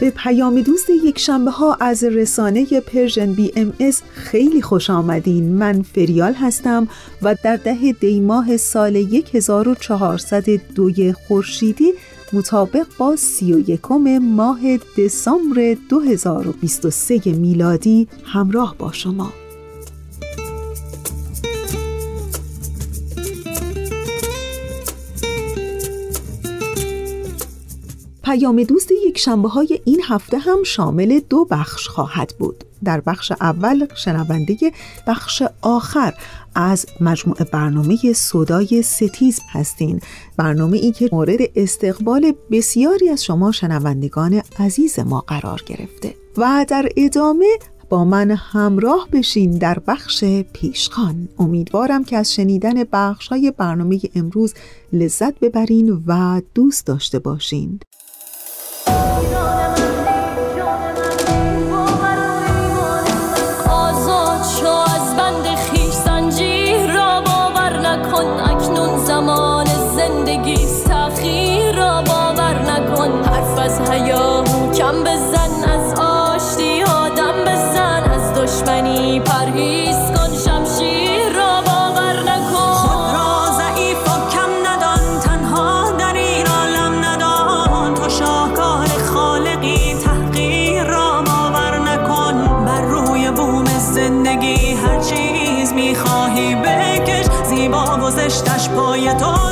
به پیام دوست یک شنبه ها از رسانه Persian BMS خیلی خوش آمدین. من فریال هستم و در ده دی ماه سال 1402 خورشیدی مطابق با سی و یکم ماه دسامبر 2023 میلادی همراه با شما. پیام دوست یک شنبه های این هفته هم شامل دو بخش خواهد بود. در بخش اول شنونده بخش آخر از مجموعه برنامه صدای ستیز هستین. برنامه ای که مورد استقبال بسیاری از شما شنوندگان عزیز ما قرار گرفته. و در ادامه با من همراه بشین در بخش پیشخان. امیدوارم که از شنیدن بخش های برنامه امروز لذت ببرین و دوست داشته باشین. gonna move. پای تو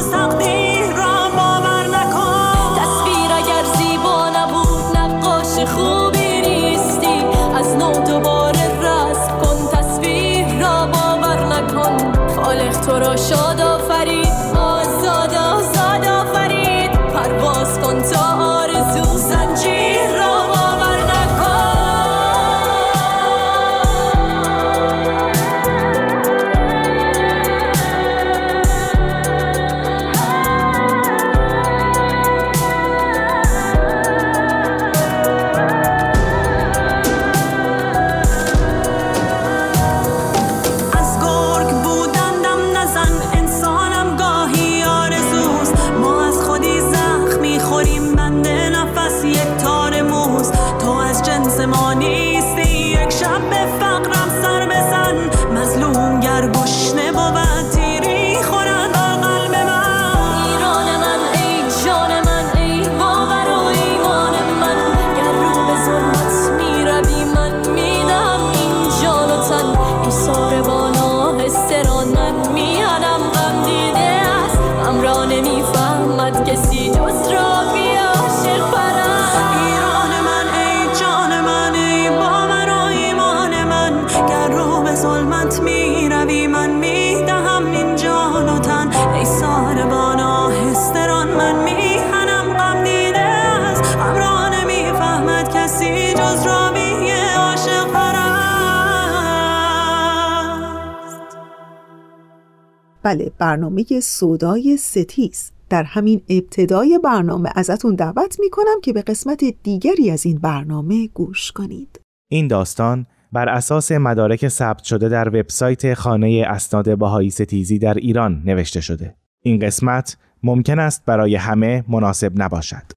بله برنامه سودای ستیز در همین ابتدای برنامه ازتون دعوت می کنم که به قسمت دیگری از این برنامه گوش کنید این داستان بر اساس مدارک ثبت شده در وبسایت خانه اسناد بهایی ستیزی در ایران نوشته شده. این قسمت ممکن است برای همه مناسب نباشد.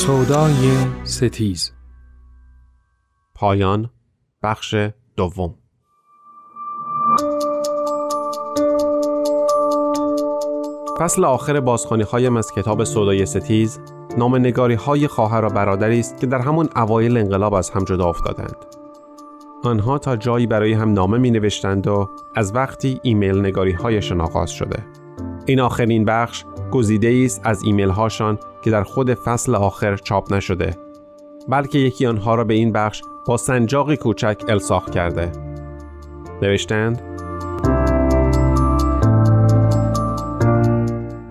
سودای ستیز پایان بخش دوم فصل آخر بازخوانی هایم از کتاب سودای ستیز نامه نگاری های خواهر و برادری است که در همون اوایل انقلاب از هم جدا افتادند. آنها تا جایی برای هم نامه می نوشتند و از وقتی ایمیل نگاری هایشان آغاز شده. این آخرین بخش گزیده است از ایمیل هاشان که در خود فصل آخر چاپ نشده بلکه یکی آنها را به این بخش با سنجاقی کوچک الساخ کرده. نوشتند؟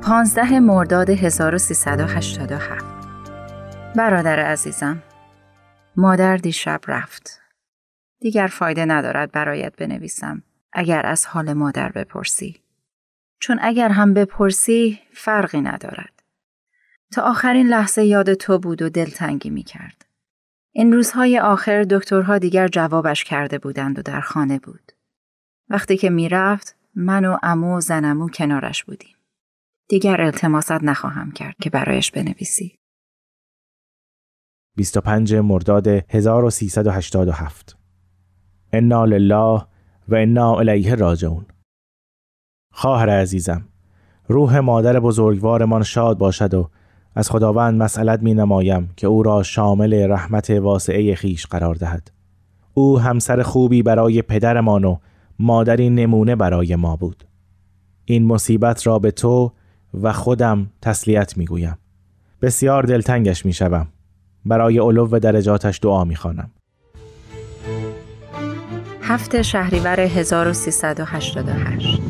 15 مرداد 1387 برادر عزیزم مادر دیشب رفت. دیگر فایده ندارد برایت بنویسم اگر از حال مادر بپرسی. چون اگر هم بپرسی فرقی ندارد تا آخرین لحظه یاد تو بود و دلتنگی می کرد. این روزهای آخر دکترها دیگر جوابش کرده بودند و در خانه بود. وقتی که می‌رفت من و امو و زنمو کنارش بودیم. دیگر التماست نخواهم کرد که برایش بنویسی. 25 مرداد 1387 انا لله و انا الیه راجعون خواهر عزیزم روح مادر بزرگوارمان شاد باشد و از خداوند مسئلت می نمایم که او را شامل رحمت واسعه خیش قرار دهد. او همسر خوبی برای پدرمان و مادری نمونه برای ما بود. این مصیبت را به تو و خودم تسلیت می گویم. بسیار دلتنگش می شوم. برای علو درجاتش دعا می خانم. هفته شهریور 1388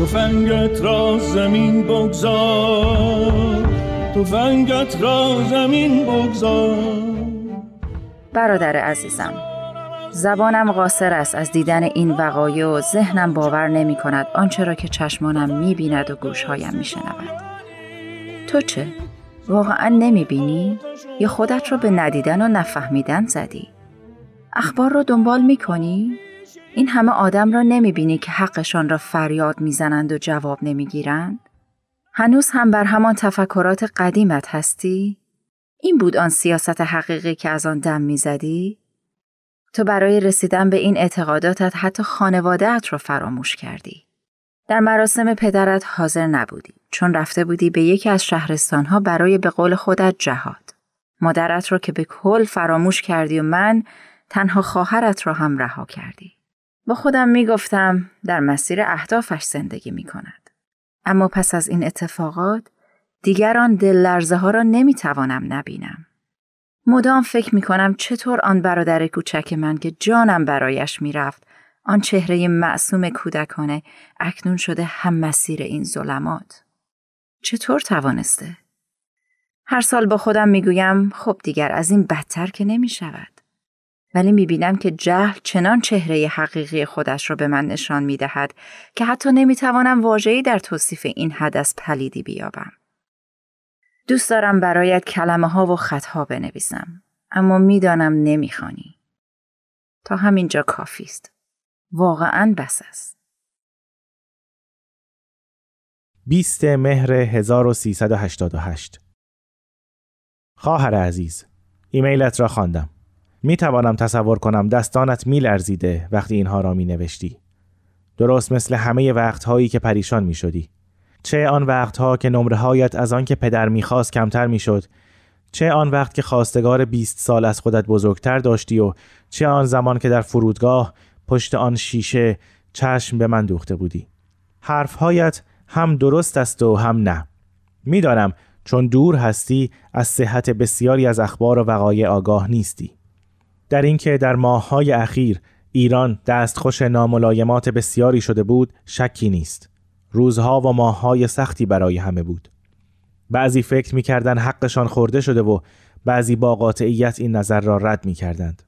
تفنگت را زمین بگذار تفنگت را زمین بگذار برادر عزیزم زبانم قاصر است از دیدن این وقایع و ذهنم باور نمی کند آنچه را که چشمانم می بیند و گوشهایم می شنود. تو چه؟ واقعا نمی بینی؟ یا خودت را به ندیدن و نفهمیدن زدی؟ اخبار را دنبال می کنی؟ این همه آدم را نمی بینی که حقشان را فریاد می‌زنند و جواب نمی گیرند؟ هنوز هم بر همان تفکرات قدیمت هستی؟ این بود آن سیاست حقیقی که از آن دم می‌زدی؟ تو برای رسیدن به این اعتقاداتت حتی خانوادهت را فراموش کردی. در مراسم پدرت حاضر نبودی چون رفته بودی به یکی از شهرستانها برای به قول خودت جهاد. مادرت را که به کل فراموش کردی و من تنها خواهرت را هم رها کردی. با خودم می گفتم در مسیر اهدافش زندگی می کند. اما پس از این اتفاقات دیگر آن دل لرزه ها را نمی توانم نبینم. مدام فکر می کنم چطور آن برادر کوچک من که جانم برایش می رفت آن چهره معصوم کودکانه اکنون شده هم مسیر این ظلمات. چطور توانسته؟ هر سال با خودم می گویم خب دیگر از این بدتر که نمی شود. ولی می بینم که جهل چنان چهره حقیقی خودش را به من نشان می دهد که حتی نمی توانم واجهی در توصیف این حدث پلیدی بیابم. دوست دارم برایت کلمه ها و خطها بنویسم اما می‌دانم نمی‌خوانی. تا همینجا کافی است. واقعا بس است. 20 مهر 1388 خواهر عزیز ایمیلت را خواندم. می توانم تصور کنم دستانت می لرزیده وقتی اینها را می نوشتی. درست مثل همه وقتهایی که پریشان می شدی. چه آن وقتها که نمره هایت از آن که پدر می‌خواست کمتر می‌شد چه آن وقت که خواستگار 20 سال از خودت بزرگتر داشتی و چه آن زمان که در فرودگاه پشت آن شیشه چشم به من دوخته بودی حرفهایت هم درست است و هم نه می‌دانم چون دور هستی از صحت بسیاری از اخبار و وقایع آگاه نیستی در اینکه در ماههای اخیر ایران دستخوش ناملایمات بسیاری شده بود شکی نیست روزها و ماههای سختی برای همه بود بعضی فکر می‌کردن حقشان خورده شده و بعضی با قاطعیت این نظر را رد می‌کردند.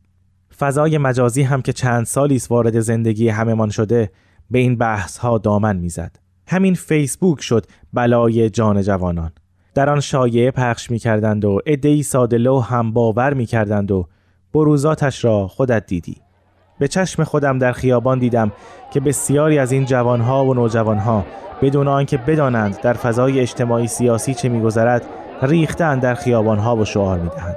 فضای مجازی هم که چند سالی وارد زندگی همهمان شده به این بحث ها دامن می‌زد. همین فیسبوک شد بلای جان جوانان. در آن شایعه پخش می کردند و ادهی ساده لو هم باور می کردند و بروزاتش را خودت دیدی. به چشم خودم در خیابان دیدم که بسیاری از این جوانها و نوجوانها بدون آنکه بدانند در فضای اجتماعی سیاسی چه میگذرد ریختن در خیابانها و شعار می‌دهند.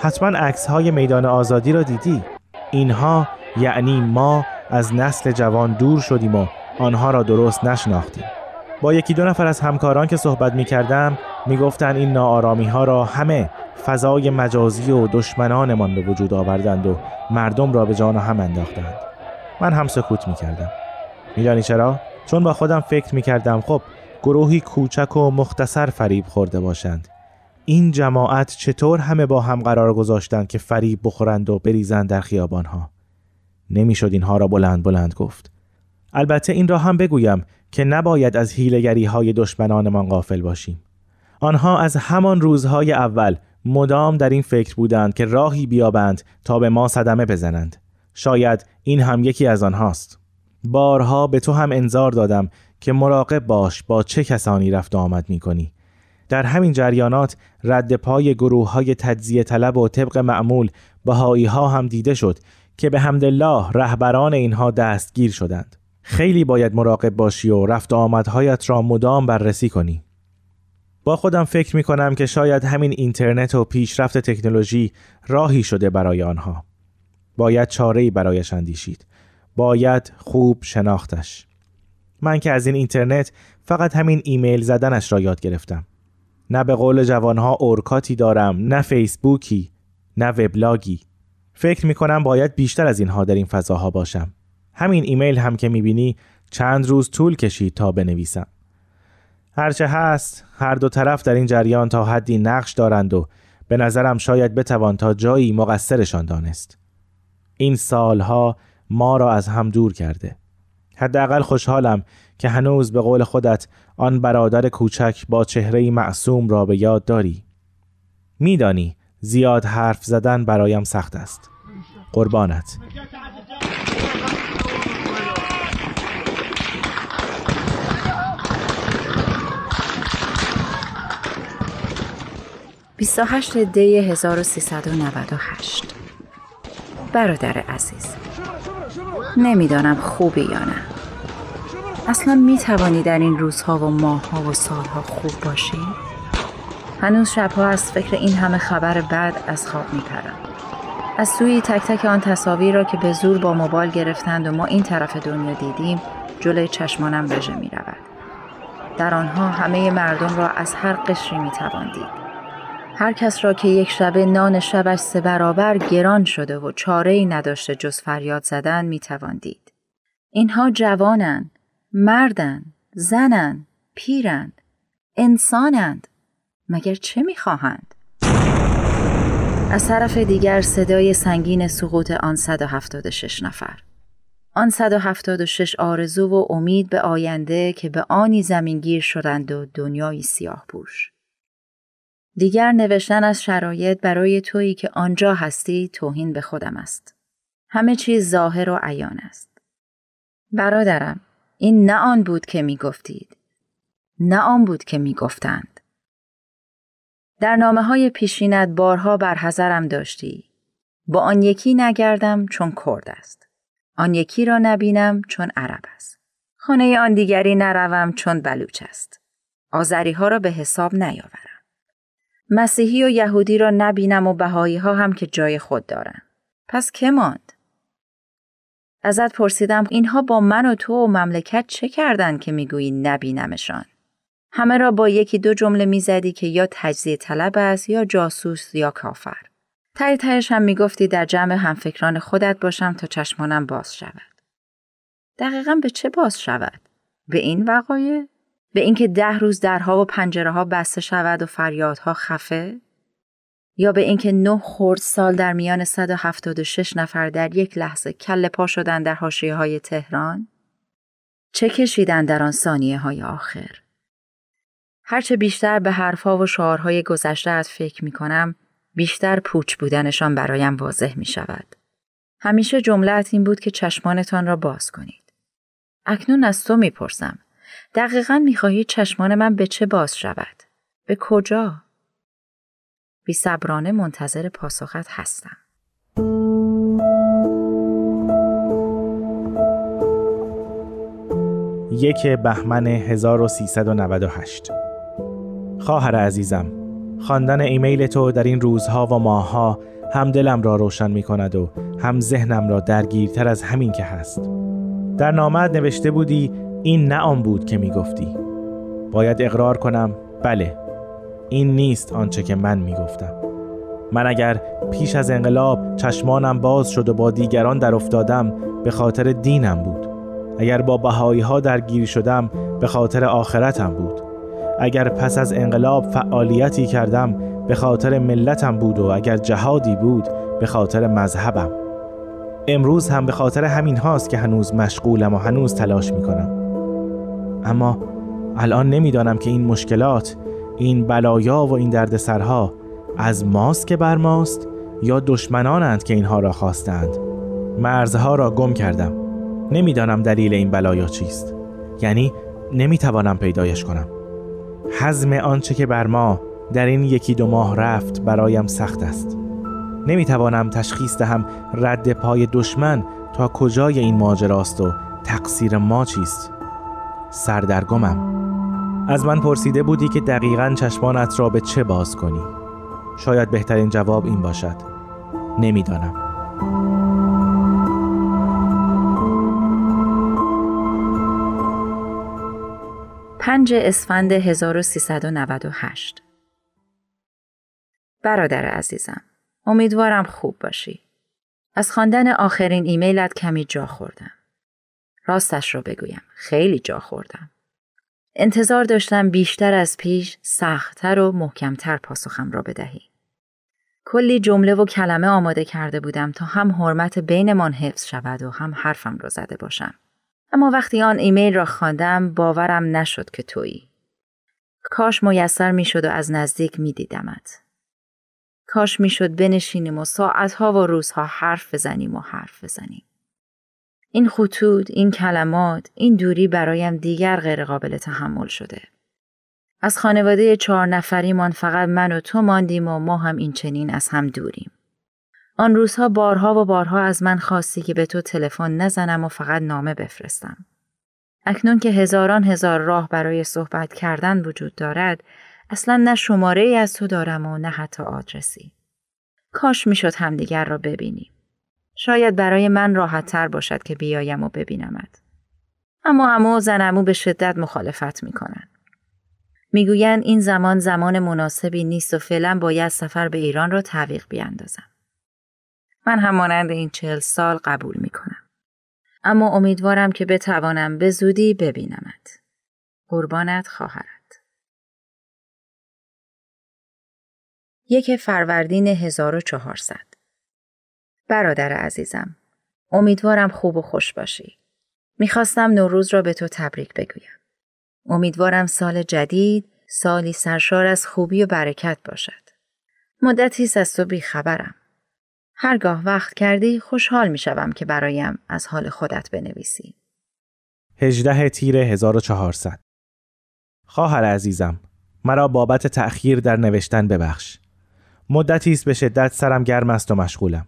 حتما عکس های میدان آزادی را دیدی؟ اینها یعنی ما از نسل جوان دور شدیم و آنها را درست نشناختیم. با یکی دو نفر از همکاران که صحبت می کردم می این ناآرامی ها را همه فضای مجازی و دشمنانمان به وجود آوردند و مردم را به جان هم انداختند. من هم سکوت می کردم میدانی چرا؟ چون با خودم فکر می کردم خب گروهی کوچک و مختصر فریب خورده باشند. این جماعت چطور همه با هم قرار گذاشتند که فریب بخورند و بریزند در خیابانها؟ نمی‌شد اینها را بلند بلند گفت. البته این را هم بگویم که نباید از هیلگری های دشمنانمان غافل باشیم. آنها از همان روزهای اول مدام در این فکر بودند که راهی بیابند تا به ما صدمه بزنند شاید این هم یکی از آنهاست بارها به تو هم انظار دادم که مراقب باش با چه کسانی رفت آمد می کنی. در همین جریانات رد پای گروه های تجزیه طلب و طبق معمول بهایی ها هم دیده شد که به الله رهبران اینها دستگیر شدند. خیلی باید مراقب باشی و رفت آمدهایت را مدام بررسی کنی. با خودم فکر می کنم که شاید همین اینترنت و پیشرفت تکنولوژی راهی شده برای آنها. باید چاره‌ای برایش اندیشید. باید خوب شناختش. من که از این اینترنت فقط همین ایمیل زدنش را یاد گرفتم. نه به قول جوانها اورکاتی دارم، نه فیسبوکی، نه وبلاگی. فکر می کنم باید بیشتر از اینها در این فضاها باشم. همین ایمیل هم که می بینی چند روز طول کشید تا بنویسم. هرچه هست هر دو طرف در این جریان تا حدی نقش دارند و به نظرم شاید بتوان تا جایی مقصرشان دانست. این سالها ما را از هم دور کرده. حداقل خوشحالم که هنوز به قول خودت آن برادر کوچک با چهره معصوم را به یاد داری. میدانی زیاد حرف زدن برایم سخت است. قربانت. بیست هشت دی 1398 برادر عزیز نمی‌دانم خوبی یا نه اصلا می توانی در این روزها و ماهها و سالها خوب باشی؟ هنوز شبها از فکر این همه خبر بد از خواب می پرم. از سوی تک تک آن تصاویر را که به زور با موبایل گرفتند و ما این طرف دنیا دیدیم جلوی چشمانم رژه می رود. در آنها همه مردم را از هر قشری می توان دید. هر کس را که یک شبه نان شبش سه برابر گران شده و چاره ای نداشته جز فریاد زدن می توان دید. اینها جوانند، مردند، زنند، پیرند، انسانند. مگر چه می‌خواهند؟ از طرف دیگر صدای سنگین سقوط آن 176 نفر. آن 176 آرزو و امید به آینده که به آنی زمینگیر شدند و دنیای سیاه بوش. دیگر نوشتن از شرایط برای تویی که آنجا هستی توهین به خودم است. همه چیز ظاهر و عیان است. برادرم، این نه آن بود که می گفتید. نه آن بود که می گفتند. در نامه های پیشینت بارها بر حذرم داشتی. با آن یکی نگردم چون کرد است. آن یکی را نبینم چون عرب است. خانه آن دیگری نروم چون بلوچ است. آذری ها را به حساب نیاورم. مسیحی و یهودی را نبینم و بهایی ها هم که جای خود دارن. پس که ماند؟ ازت پرسیدم اینها با من و تو و مملکت چه کردن که می‌گویی نبینمشان؟ همه را با یکی دو جمله می‌زدی که یا تجزیه طلب است یا جاسوس یا کافر. تای تایش هم می‌گفتی در جمع همفکران خودت باشم تا چشمانم باز شود. دقیقا به چه باز شود؟ به این وقایع؟ به اینکه ده روز درها و پنجره ها بسته شود و فریادها خفه؟ یا به اینکه نه خورد سال در میان 176 نفر در یک لحظه کل پا شدن در حاشیه های تهران؟ چه کشیدن در آن ثانیه های آخر؟ هرچه بیشتر به حرفها و شعارهای گذشته فکر می کنم، بیشتر پوچ بودنشان برایم واضح می شود. همیشه جملت این بود که چشمانتان را باز کنید. اکنون از تو می‌پرسم. دقیقا می‌خواهی چشمان من به چه باز شود؟ به کجا؟ بی صبرانه منتظر پاسخت هستم. یک بهمن 1398 خواهر عزیزم خواندن ایمیل تو در این روزها و ماهها هم دلم را روشن می کند و هم ذهنم را درگیرتر از همین که هست در نامت نوشته بودی این نه آن بود که می گفتی باید اقرار کنم بله. این نیست آنچه که من می گفتم من اگر پیش از انقلاب چشمانم باز شد و با دیگران در افتادم به خاطر دینم بود. اگر با بهایی ها درگیر شدم به خاطر آخرتم بود. اگر پس از انقلاب فعالیتی کردم به خاطر ملتم بود و اگر جهادی بود به خاطر مذهبم. امروز هم به خاطر همین هاست که هنوز مشغولم و هنوز تلاش می کنم اما الان نمی‌دانم که این مشکلات این بلایا و این دردسرها از ماست که بر ماست یا دشمنانند که اینها را خواستند. مرزها را گم کردم. نمی‌دانم دلیل این بلایا چیست. یعنی نمی‌توانم پیدایش کنم. حزم آنچه که بر ما در این یکی دو ماه رفت برایم سخت است. نمی‌توانم تشخیص دهم رد پای دشمن تا کجای این ماجراست و تقصیر ما چیست. سردرگمم. از من پرسیده بودی که دقیقا چشمانت را به چه باز کنی. شاید بهترین جواب این باشد. نمی‌دانم. پنج اسفند 1398 برادر عزیزم امیدوارم خوب باشی. از خواندن آخرین ایمیلت کمی جا خوردم. راستش رو بگویم خیلی جا خوردم. انتظار داشتم بیشتر از پیش سختتر و محکمتر پاسخم را بدهی. کلی جمله و کلمه آماده کرده بودم تا هم حرمت بینمان حفظ شود و هم حرفم را زده باشم. اما وقتی آن ایمیل را خواندم باورم نشد که تویی. کاش میسر می‌شد و از نزدیک می دیدمت. کاش می‌شد بنشینیم و ساعتها و روزها حرف بزنیم و حرف بزنیم. این خطوط، این کلمات، این دوری برایم دیگر غیرقابل تحمل شده. از خانواده چهار نفریمان فقط من و تو ماندیم و ما هم این چنین از هم دوریم. آن روزها بارها و بارها از من خواستی که به تو تلفن نزنم و فقط نامه بفرستم. اکنون که هزاران هزار راه برای صحبت کردن وجود دارد، اصلا نه شماره ای از تو دارم و نه حتی آدرسی. کاش می‌شد همدیگر را ببینیم. شاید برای من راحت تر باشد که بیایم و ببینمت. اما امو و زنمو به شدت مخالفت می‌کنن. می‌گویند این زمان زمان مناسبی نیست و فعلا باید سفر به ایران را تعویق بیاندازم. من هم مانند این چهل سال قبول می‌کنم. اما امیدوارم که بتوانم به زودی ببینمت. قربانت خواهرم. یک فروردین 1400 برادر عزیزم امیدوارم خوب و خوش باشی. می‌خواستم نوروز را به تو تبریک بگویم. امیدوارم سال جدید سالی سرشار از خوبی و برکت باشد. مدتی از تو بیخبرم. هرگاه وقت کردی خوشحال می‌شوم که برایم از حال خودت بنویسی. 18 تیر 1400 خواهر عزیزم مرا بابت تأخیر در نوشتن ببخش. مدتی است به شدت سرم گرم است و مشغولم.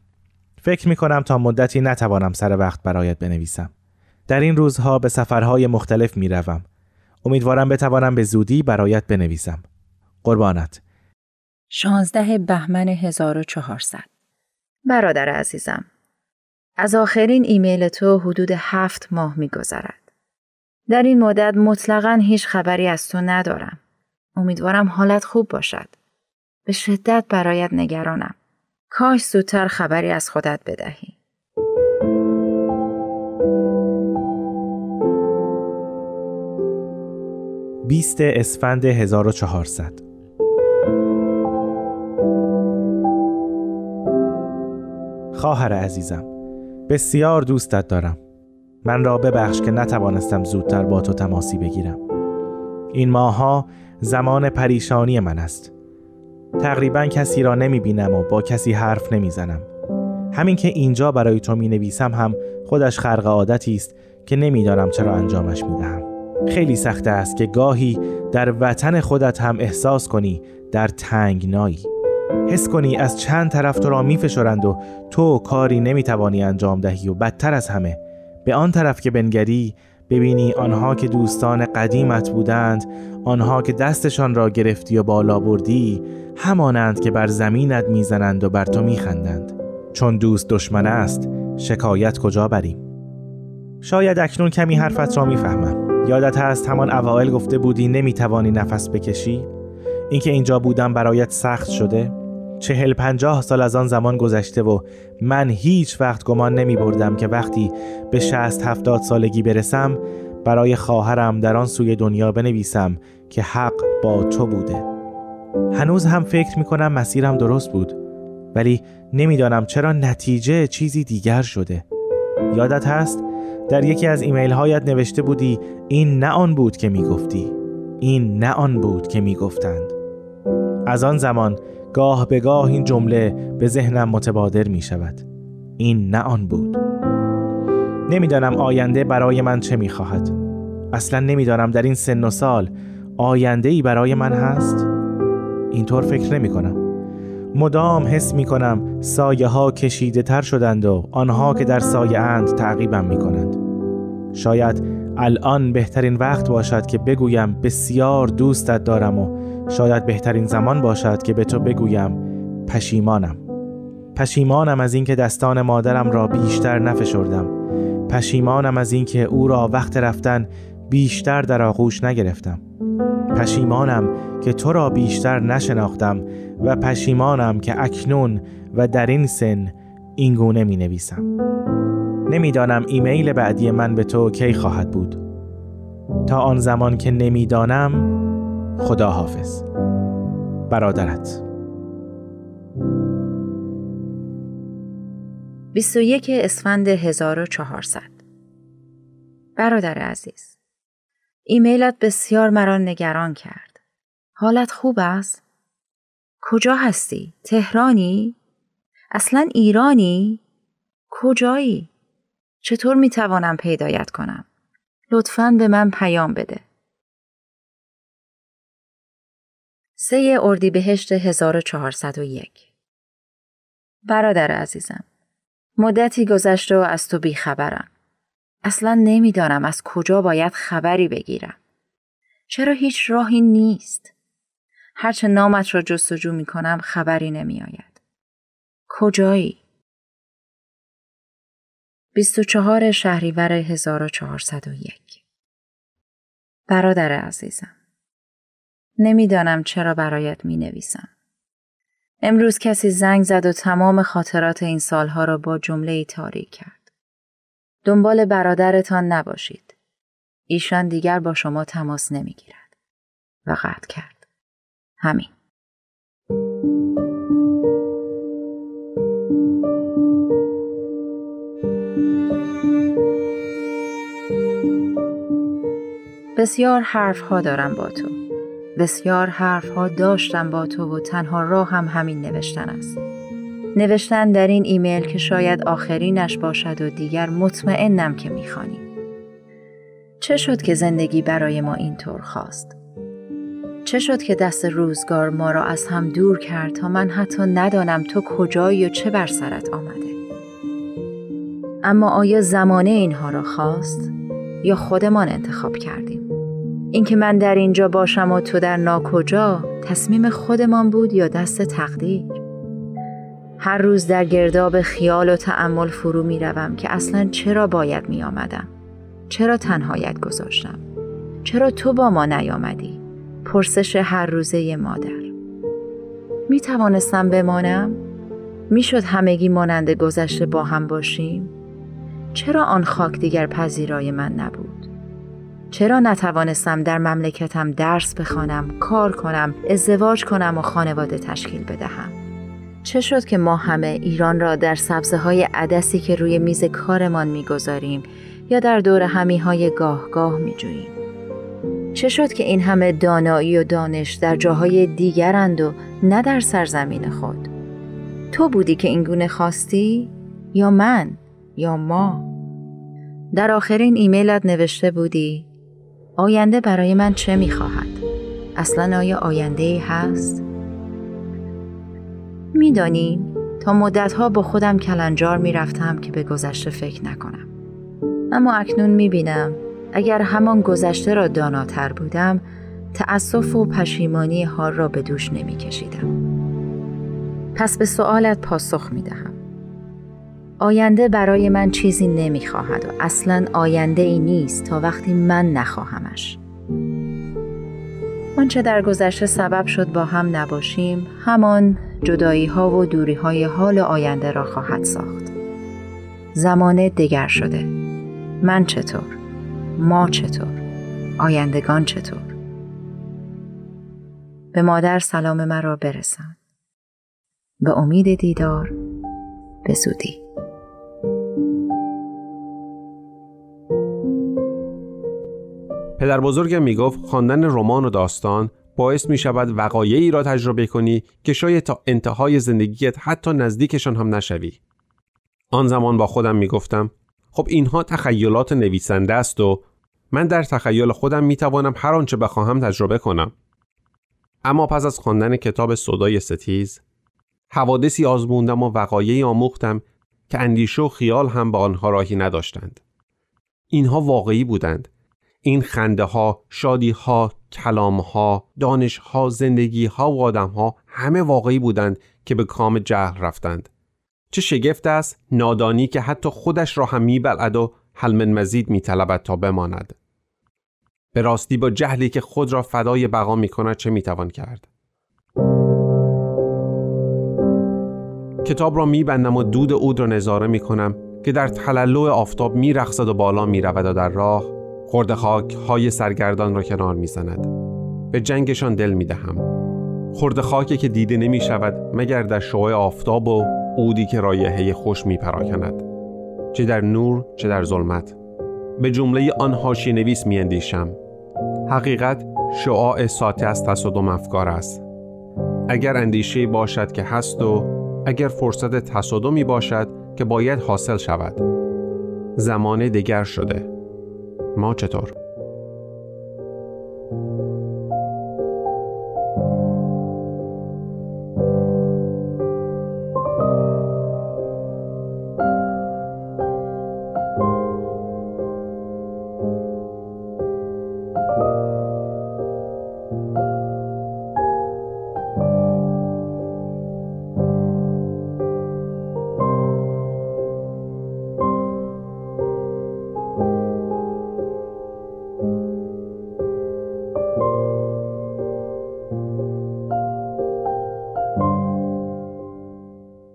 فکر می کنم تا مدتی نتوانم سر وقت برایت بنویسم. در این روزها به سفرهای مختلف می روم. امیدوارم بتوانم به زودی برایت بنویسم. قربانت. 16 بهمن 1400 برادر عزیزم از آخرین ایمیل تو حدود هفت ماه می گذرد. در این مدت مطلقا هیچ خبری از تو ندارم. امیدوارم حالت خوب باشد. به شدت برایت نگرانم. کاش زودتر خبری از خودت بدهی. بیست اسفند 1400 خواهر عزیزم بسیار دوستت دارم. من را ببخش که نتوانستم زودتر با تو تماسی بگیرم. این ماها زمان پریشانی من است. تقریبا کسی را نمی بینم و با کسی حرف نمی زنم. همین که اینجا برای تو می نویسم هم خودش خرق عادتی است که نمی‌دانم چرا انجامش می دهم. خیلی سخت است که گاهی در وطن خودت هم احساس کنی در تنگنایی حس کنی از چند طرف تو را می فشرند و تو کاری نمی توانی انجام دهی و بدتر از همه به آن طرف که بنگری ببینی آنها که دوستان قدیمت بودند آنها که دستشان را گرفتی و بالا بردی همانند که بر زمینت می‌زنند و بر تو میخندند. چون دوست دشمن است شکایت کجا بریم؟ شاید اکنون کمی حرفت را می‌فهمم. یادت هست همان اوائل گفته بودی نمی‌توانی نفس بکشی؟ اینکه اینجا بودم برایت سخت شده؟ چهل پنجاه سال از آن زمان گذشته و من هیچ وقت گمان نمی بردم که وقتی به شست هفتاد سالگی برسم برای خواهرم در آن سوی دنیا بنویسم که حق با تو بوده. هنوز هم فکر می کنم مسیرم درست بود ولی نمی‌دانم چرا نتیجه چیزی دیگر شده. یادت هست؟ در یکی از ایمیل هایت نوشته بودی این نه آن بود که می گفتی. این نه آن بود که می گفتند. از آن زمان گاه به گاه این جمله به ذهنم متبادر می شود. این نه آن بود. نمی‌دانم آینده برای من چه می خواهد. اصلا نمی‌دانم در این سن و سال آینده ای برای من هست. اینطور فکر نمی کنم. مدام حس می کنم سایه ها کشیده تر شدند و آنها که در سایه اند تعقیبم می کنند. شاید الان بهترین وقت باشد که بگویم بسیار دوستت دارم و شاید بهترین زمان باشد که به تو بگویم پشیمانم. پشیمانم از اینکه دستان مادرم را بیشتر نفشردم. پشیمانم از اینکه او را وقت رفتن بیشتر در آغوش نگرفتم. پشیمانم که تو را بیشتر نشناختم و پشیمانم که اکنون و در این سن اینگونه می نویسم. نمی‌دانم ایمیل بعدی من به تو کی خواهد بود تا آن زمان که نمی‌دانم خدا حافظ برادرت 21 اسفند 1400 برادر عزیز ایمیلت بسیار مرا نگران کرد. حالت خوب است؟ کجا هستی؟ تهرانی؟ اصلا ایرانی؟ کجایی؟ چطور می توانم پیدایت کنم؟ لطفاً به من پیام بده. سه اردیبهشت 1401 برادر عزیزم مدتی گذشته و از تو بیخبرم. اصلا نمی‌دانم از کجا باید خبری بگیرم. چرا هیچ راهی نیست؟ هرچه نامت را جستجو می کنم خبری نمی آید. کجایی؟ 24 شهریور 1401 برادر عزیزم نمی‌دانم چرا برایت می نویسم. امروز کسی زنگ زد و تمام خاطرات این سالها را با جمله تاریک کرد. دنبال برادرتان نباشید. ایشان دیگر با شما تماس نمی گیرد. و قطع کرد. همین. بسیار حرف ها دارم با تو. بسیار حرف ها داشتم با تو و تنها راه هم همین نوشتن است. نوشتن در این ایمیل که شاید آخرینش باشد و دیگر مطمئنم که می‌خوانی. چه شد که زندگی برای ما اینطور خواست؟ چه شد که دست روزگار ما را از هم دور کرد تا من حتی ندانم تو کجایی و چه بر سرت آمده؟ اما آیا زمانه اینها را خواست یا خودمان انتخاب کردیم؟ اینکه من در اینجا باشم و تو در ناکجا تصمیم خودمان بود یا دست تقدیر؟ هر روز در گرداب خیال و تعمل فرو می روم که اصلا چرا باید می آمدم؟ چرا تنهایت گذاشتم؟ چرا تو با ما نیامدی؟ پرسش هر روزه مادر می توانستم بمانم؟ می شد همگی مانند گذشته با هم باشیم؟ چرا آن خاک دیگر پذیرای من نبود؟ چرا نتوانستم در مملکتم درس بخوانم، کار کنم، ازدواج کنم و خانواده تشکیل بدهم؟ چه شد که ما همه ایران را در سبزه های عدسی که روی میز کارمان می‌گذاریم یا در دور همی های گاه گاه می جوییم. چه شد که این همه دانایی و دانش در جاهای دیگرند و نه در سرزمین خود تو بودی که اینگونه خواستی یا من یا ما در آخرین ایمیلت نوشته بودی آینده برای من چه می‌خواهد؟ اصلا آیا آینده ای هست؟ میدانی تا مدتها با خودم کلنجار می‌رفتم که به گذشته فکر نکنم. اما اکنون می‌بینم اگر همان گذشته را داناتر بودم تأسف و پشیمانی حال را به دوش نمیکشیدم. پس به سوالت پاسخ می‌دهم. آینده برای من چیزی نمی‌خواهد و اصلا آینده ای نیست تا وقتی من نخواهمش آنچه در گذشته سبب شد با هم نباشیم همان جدایی ها و دوری های حال آینده را خواهد ساخت زمانه دگر شده من چطور؟ ما چطور؟ آیندگان چطور؟ به مادر سلام مرا برسان به امید دیدار به زودی پدر بزرگم می‌گفت خواندن رمان و داستان باعث می شود وقایعی را تجربه کنی که شاید تا انتهای زندگیت حتی نزدیکشان هم نشوی. آن زمان با خودم می گفتم خب اینها تخیلات نویسنده است و من در تخیل خودم می توانم هر آنچه بخواهم تجربه کنم. اما پس از خواندن کتاب صدای ستیز حوادثی آزموندم و وقایعی آموختم که اندیشه و خیال هم به آنها راهی نداشتند. اینها واقعی بودند این خنده ها، شادی ها، کلام ها، دانش ها، زندگی ها و آدم ها همه واقعی بودند که به کام جهل رفتند. چه شگفت است نادانی که حتی خودش را هم میبلد و حل من مزید میطلبد تا بماند. به راستی با جهلی که خود را فدای بقا می کند چه می‌توان کرد؟ کتاب را میبندم و دود اود را نظاره می کنم که در تلالو آفتاب میرقصد و بالا می‌رود و در راه خورده خاک های سرگردان را کنار می‌زند. به جنگشان دل می دهم خورده خاکی که دیده نمی شود مگر در شعاع آفتاب و اودی که رایحه خوش می پراکند چه در نور چه در ظلمت. به جمله آن هاشی نویس می اندیشم حقیقت شعاع ساته از تصادم افکار است. اگر اندیشه باشد که هست و اگر فرصت تصادمی باشد که باید حاصل شود. زمان دیگر شده. ما چطور؟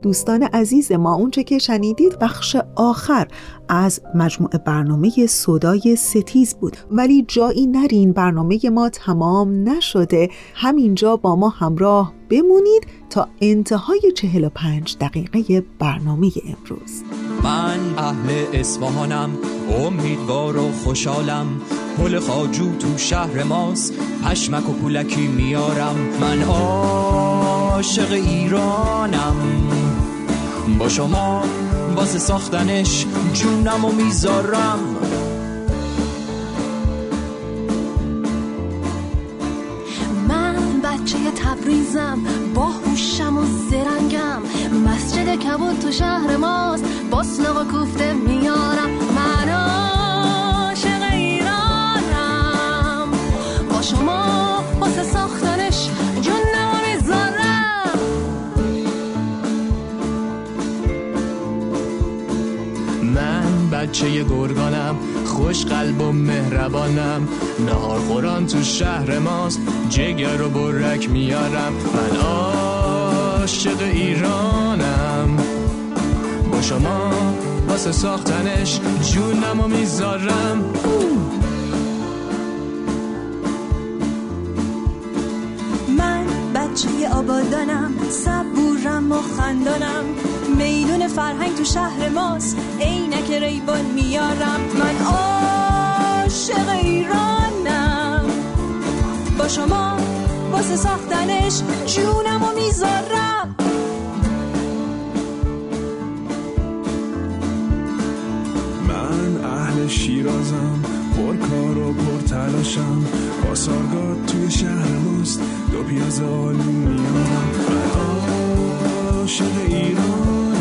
دوستان عزیز ما اونچه که شنیدید بخش آخر از مجموعه برنامه صدای ستیز بود. ولی جایی نرین برنامه ما تمام نشده. همینجا با ما همراه بمونید تا انتهای 45 دقیقه برنامه امروز. من اهل اصفهانم امیدوار و خوشحالم. پل خاجو تو شهر ماست پشمک و پولکی میارم. من عاشق ایرانم. با شما واسه ساختنش جونم و می‌ذارم. من بچه تبریزم با هوشم و زرنگم. مسجد کبود تو شهر ماست باسلاغ و کوفته میارم. بچه گرگانم خوش قلب و مهربانم. نهار خوران تو شهر ماست جگر و برک میارم. من عاشق ایرانم. با شما واسه ساختنش جونم و می‌ذارم. من بچه آبادانم صبورم و خندانم میدون فرهنگ تو شهر ماست. عینک ریبان میارم. من عاشق ایرانم. با شما واسه ساختنش جونم و می‌ذارم. من اهل شیرازم پر کار و پر تلاشم. پاسارگاد توی شهر ماست دو پیاز آلو میارم عاشق ایرانم.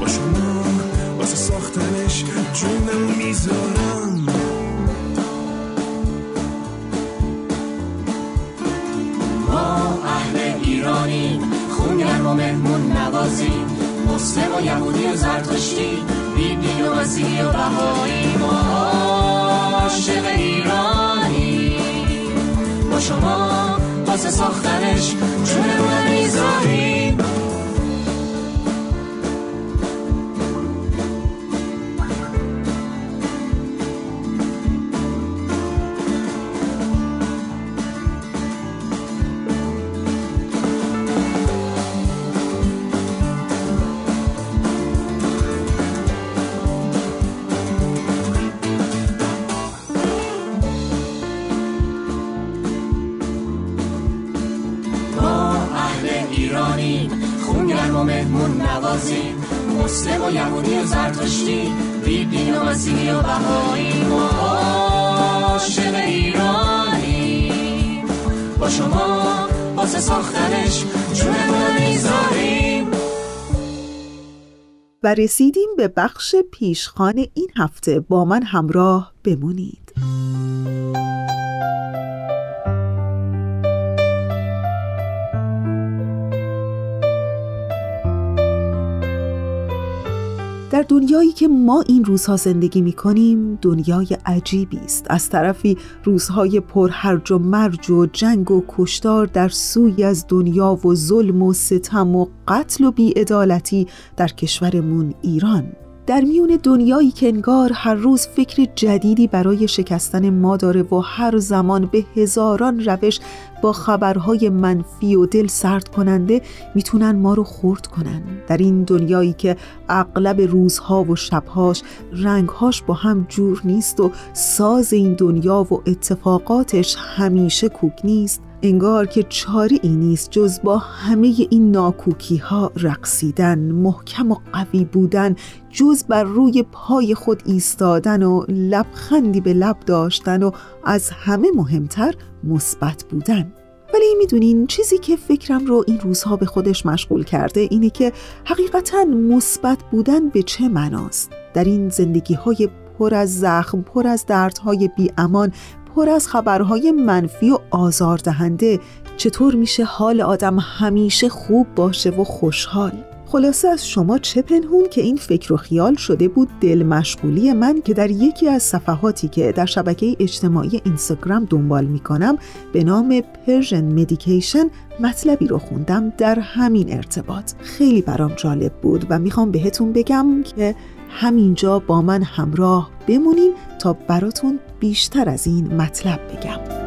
با شما واسه ساختنش جونم می‌ذارم. ما اهل ایرانیم خونگرم و مهمون نوازیم. مسلم و یهودی و زرتشتی بیدین و مسیحی و بهایی. ما عاشق ایرانی با شما واسه ساختنش جونمون می‌ذاریم نوازیم مسلم و یهودی و زرتشتی. بیدین و مسیحی و بهایی ما. عاشق ایرانیم با شما واسه ساختنش جونمون می‌ذاریم. و رسیدیم به بخش پیشخان این هفته. با من همراه بمونید. در دنیایی که ما این روزها زندگی می کنیم دنیای عجیبی است. از طرفی روزهای پر هرج و مرج و جنگ و کشتار در سوی از دنیا و ظلم و ستم و قتل و بیعدالتی در کشورمون ایران. در میون دنیایی که انگار هر روز فکر جدیدی برای شکستن ما داره و هر زمان به هزاران روش با خبرهای منفی و دل سرد کننده می‌تونن ما رو خورد کنن. در این دنیایی که اغلب روزها و شبهاش رنگهاش با هم جور نیست و ساز این دنیا و اتفاقاتش همیشه کوک نیست انگار که چاره ای نیست جز با همه این ناکوکی ها رقصیدن محکم و قوی بودن جز بر روی پای خود ایستادن و لبخندی به لب داشتن و از همه مهمتر مثبت بودن. ولی می‌دونین چیزی که فکرم رو این روزها به خودش مشغول کرده اینه که حقیقتا مثبت بودن به چه معناست؟ در این زندگی های پر از زخم پر از دردهای بی امان پر از خبرهای منفی و آزاردهنده چطور میشه حال آدم همیشه خوب باشه و خوشحال؟ خلاصه از شما چه پنهون که این فکر و خیال شده بود دل مشغولی من که در یکی از صفحاتی که در شبکه اجتماعی اینستاگرام دنبال می‌کنم به نام Persian Meditation مطلبی رو خوندم در همین ارتباط. خیلی برام جالب بود و می‌خوام بهتون بگم که همینجا با من همراه بمونین تا براتون بیشتر از این مطلب بگم.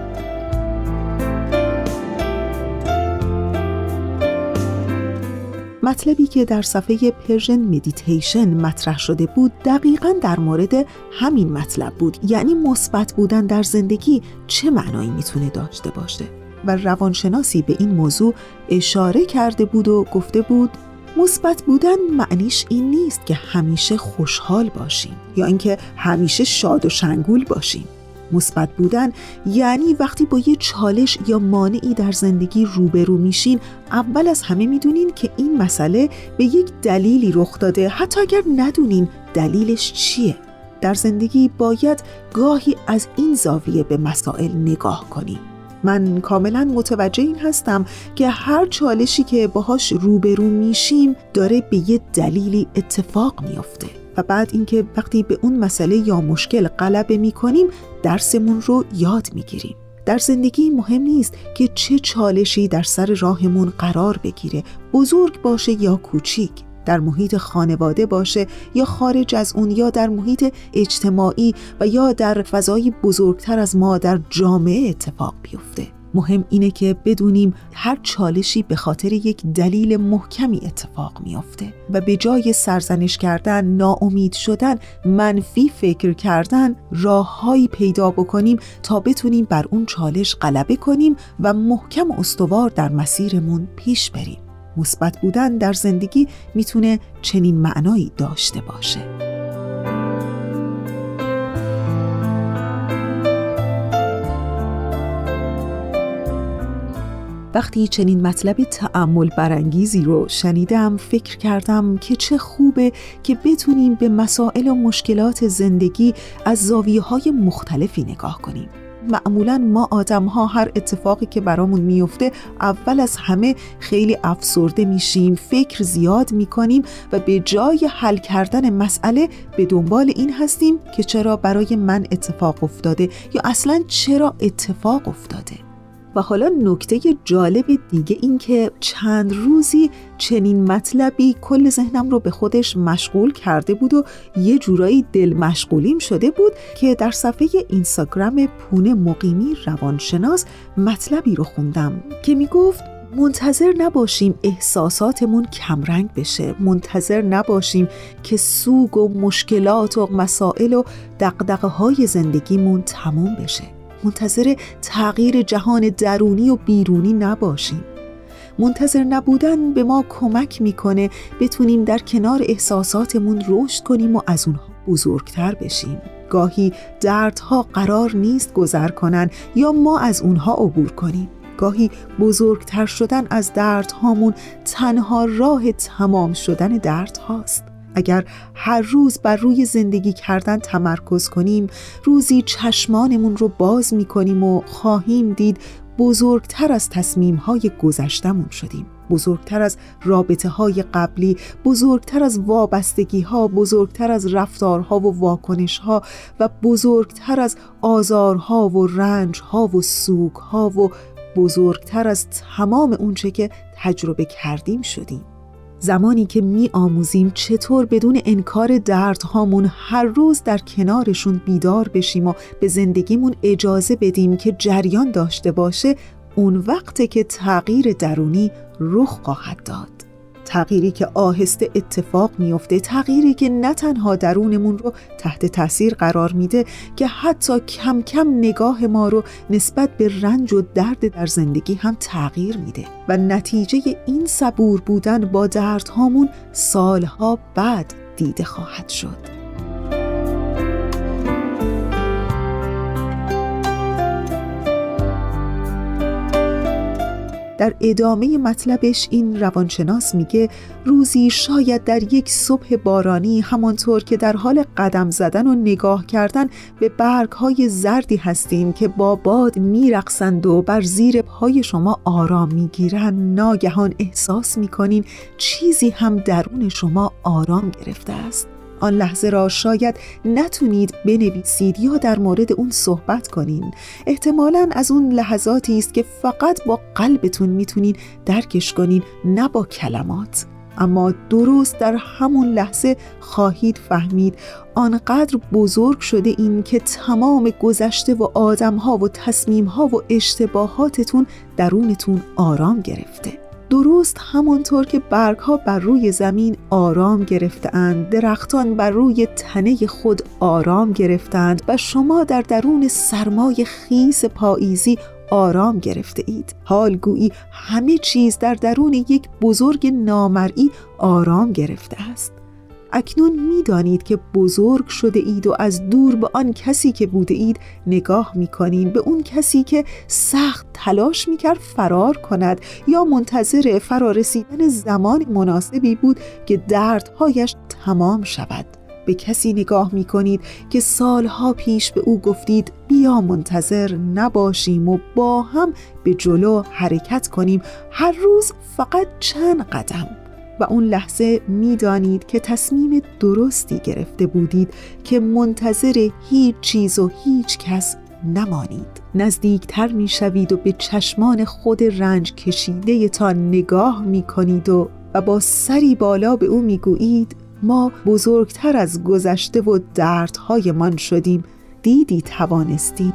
مطلبی که در صفحه Persian Meditation مطرح شده بود دقیقا در مورد همین مطلب بود. یعنی مثبت بودن در زندگی چه معنایی می‌تونه داشته باشه؟ و روانشناسی به این موضوع اشاره کرده بود و گفته بود مثبت بودن معنیش این نیست که همیشه خوشحال باشیم یا اینکه همیشه شاد و شنگول باشیم. مثبت بودن یعنی وقتی با یه چالش یا مانعی در زندگی روبرو میشین اول از همه می‌دونین که این مسئله به یک دلیلی رخ داده. حتی اگر ندونین دلیلش چیه در زندگی باید گاهی از این زاویه به مسائل نگاه کنیم من کاملا متوجه این هستم که هر چالشی که باهاش روبرو میشیم داره به یه دلیلی اتفاق میافته. و بعد اینکه وقتی به اون مسئله یا مشکل غلبه می‌کنیم درسمون رو یاد می‌گیریم. در زندگی مهم نیست که چه چالشی در سر راهمون قرار بگیره. بزرگ باشه یا کوچیک در محیط خانواده باشه یا خارج از اون یا در محیط اجتماعی و یا در فضای بزرگتر از ما در جامعه اتفاق بیفته. مهم اینه که بدونیم هر چالشی به خاطر یک دلیل محکمی اتفاق میافته و به جای سرزنش کردن، ناامید شدن، منفی فکر کردن راههایی پیدا بکنیم تا بتونیم بر اون چالش غلبه کنیم و محکم و استوار در مسیرمون پیش بریم. مثبت بودن در زندگی می‌تونه چنین معنایی داشته باشه. وقتی چنین مطلب تعمل برانگیزی رو شنیدم فکر کردم که چه خوبه که بتونیم به مسائل و مشکلات زندگی از زاویه های مختلفی نگاه کنیم. معمولا ما آدم ها هر اتفاقی که برامون میفته اول از همه خیلی افسرده میشیم فکر زیاد می‌کنیم و به جای حل کردن مسئله به دنبال این هستیم که چرا برای من اتفاق افتاده یا اصلا چرا اتفاق افتاده. و حالا نکته جالب دیگه این که چند روزی چنین مطلبی کل ذهنم رو به خودش مشغول کرده بود و یه جورایی دل مشغولیم شده بود که در صفحه اینستاگرام پونه مقیمی روانشناس مطلبی رو خوندم که می‌گفت منتظر نباشیم احساساتمون کمرنگ بشه. منتظر نباشیم که سوگ و مشکلات و مسائل و دقدقه های زندگیمون تموم بشه. منتظر تغییر جهان درونی و بیرونی نباشیم. منتظر نبودن به ما کمک می‌کنه بتونیم در کنار احساساتمون رشد کنیم و از اونها بزرگتر بشیم. گاهی دردها قرار نیست گذر کنن یا ما از اونها عبور کنیم. گاهی بزرگتر شدن از دردهامون تنها راه تمام شدن دردهاست. اگر هر روز بر روی زندگی کردن تمرکز کنیم روزی چشمانمون رو باز می کنیم و خواهیم دید بزرگتر از تصمیم های گذشتمون شدیم. بزرگتر از رابطه های قبلی بزرگتر از وابستگی ها بزرگتر از رفتارها و واکنش ها و بزرگتر از آزارها و رنج ها و سوگ ها و بزرگتر از تمام اونچه که تجربه کردیم شدیم. زمانی که می آموزیم چطور بدون انکار دردهامون هر روز در کنارشون بیدار بشیم و به زندگیمون اجازه بدیم که جریان داشته باشه اون وقته که تغییر درونی رخ خواهد داد. تغییری که آهسته اتفاق میفته تغییری که نه تنها درونمون رو تحت تاثیر قرار میده که حتی کم کم نگاه ما رو نسبت به رنج و درد در زندگی هم تغییر میده. و نتیجه این صبور بودن با دردهامون سالها بعد دیده خواهد شد. در ادامه مطلبش این روانشناس میگه روزی شاید در یک صبح بارانی همانطور که در حال قدم زدن و نگاه کردن به برگ های زردی هستیم که با باد میرقصند و بر زیر پای شما آرام می‌گیرن ناگهان احساس می‌کنین چیزی هم درون شما آرام گرفته است. آن لحظه را شاید نتونید بنویسید یا در مورد اون صحبت کنین. احتمالا از اون لحظاتی است که فقط با قلبتون می‌تونین درکش کنین نه با کلمات. اما درست در همون لحظه خواهید فهمید. آنقدر بزرگ شده این که تمام گذشته و آدمها و تصمیمها و اشتباهاتتون درونتون آرام گرفته. درست همانطور که برگها بر روی زمین آرام گرفتند درختان بر روی تنه خود آرام گرفتند و شما در درون سرمای خیس پاییزی آرام گرفته اید حال گویی همه چیز در درون یک بزرگ نامرئی آرام گرفته است. اکنون می‌دانید که بزرگ شده اید و از دور به آن کسی که بوده اید نگاه می کنید به اون کسی که سخت تلاش می کرد فرار کند یا منتظر فرارسیدن زمان مناسبی بود که دردهایش تمام شود. به کسی نگاه می کنید که سالها پیش به او گفتید بیا منتظر نباشیم و با هم به جلو حرکت کنیم. هر روز فقط چند قدم. و اون لحظه می‌دانید که تصمیم درستی گرفته بودید که منتظر هیچ چیز و هیچ کس نمانید. نزدیکتر می شوید و به چشمان خود رنج کشیده تا نگاه می کنید و, و با سری بالا به او می گویید ما بزرگتر از گذشته و دردهایمان شدیم. دیدی توانستیم؟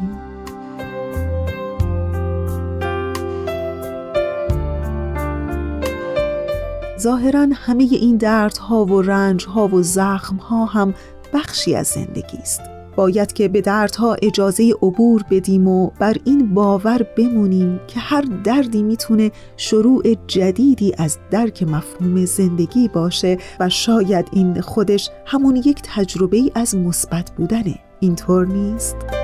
ظاهرا همه این دردها و رنجها و زخمها هم بخشی از زندگی است باید که به دردها اجازه عبور بدیم و بر این باور بمونیم که هر دردی می‌تونه شروع جدیدی از درک مفهوم زندگی باشه و شاید این خودش همون یک تجربه از مثبت بودنه اینطور نیست؟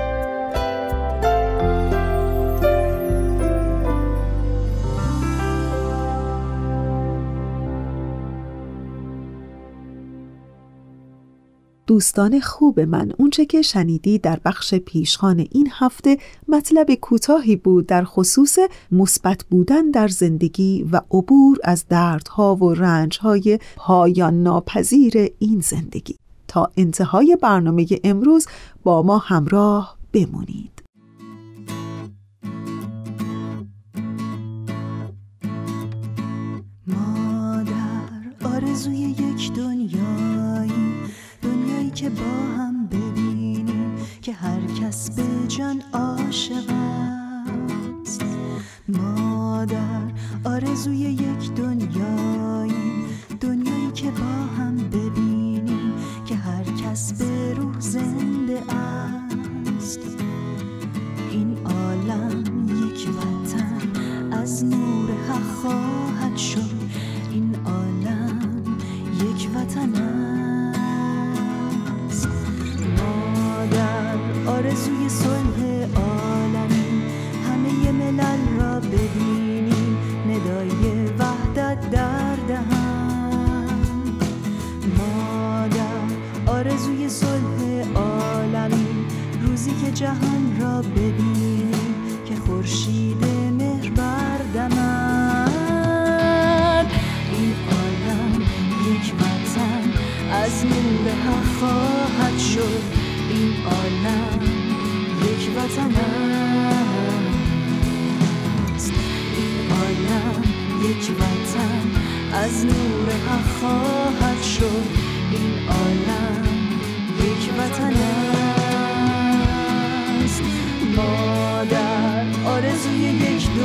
دوستان خوب من. اونچه که شنیدی در بخش پیشخان این هفته مطلب کوتاهی بود در خصوص مثبت بودن در زندگی و عبور از دردها و رنجهای پایان ناپذیر این زندگی. تا انتهای برنامه امروز با ما همراه بمونید. مادر آرزوی هر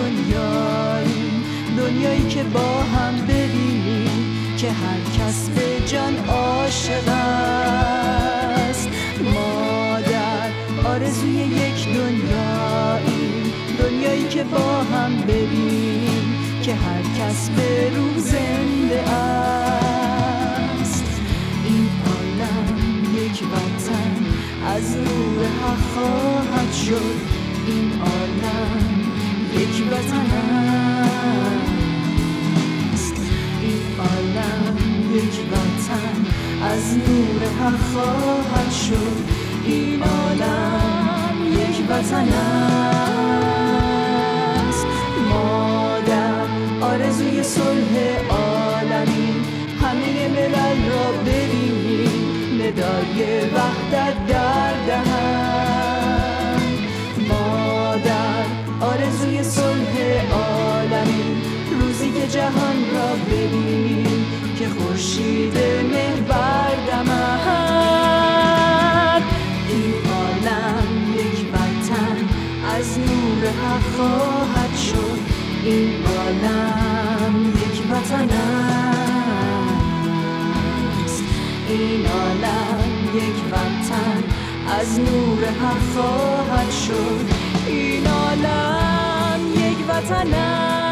دنیایی دنیایی که با هم ببینیم که هر کس به جان عاشق است. مادر آرزوی یک دنیایی دنیایی که با هم ببینیم که هر کس به روح زنده است. این عالم یک وطن از نور حق خواهد شد. این عالم از نور حق خواهد شد. این عالم یک وطن است. مادر آرزوی صلح عالمی همه ملل را ببینیم. ندای وحدت در دهن. جهان را ببینیم که خورشید مهر بردمد این عالم یک وطن از نور حق خواهد شد. این عالم یک وطن است. این عالم یک وطن از نور حق خواهد شد. این عالم یک وطن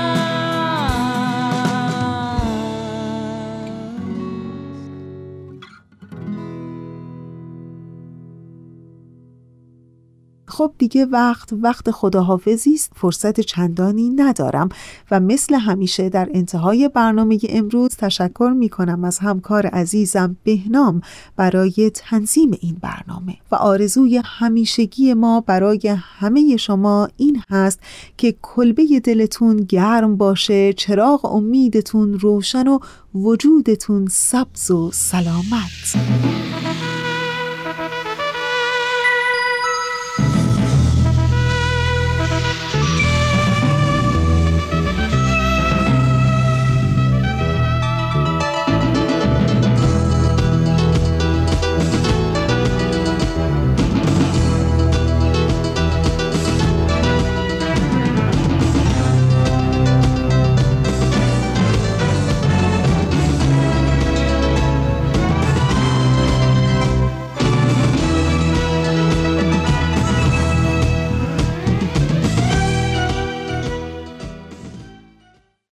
خب دیگه وقت وقت خداحافظی است. فرصت چندانی ندارم و مثل همیشه در انتهای برنامه امروز تشکر می کنم از همکار عزیزم بهنام برای تنظیم این برنامه. و آرزوی همیشگی ما برای همه شما این هست که کلبه دلتون گرم باشه چراغ امیدتون روشن و وجودتون سبز و سلامت.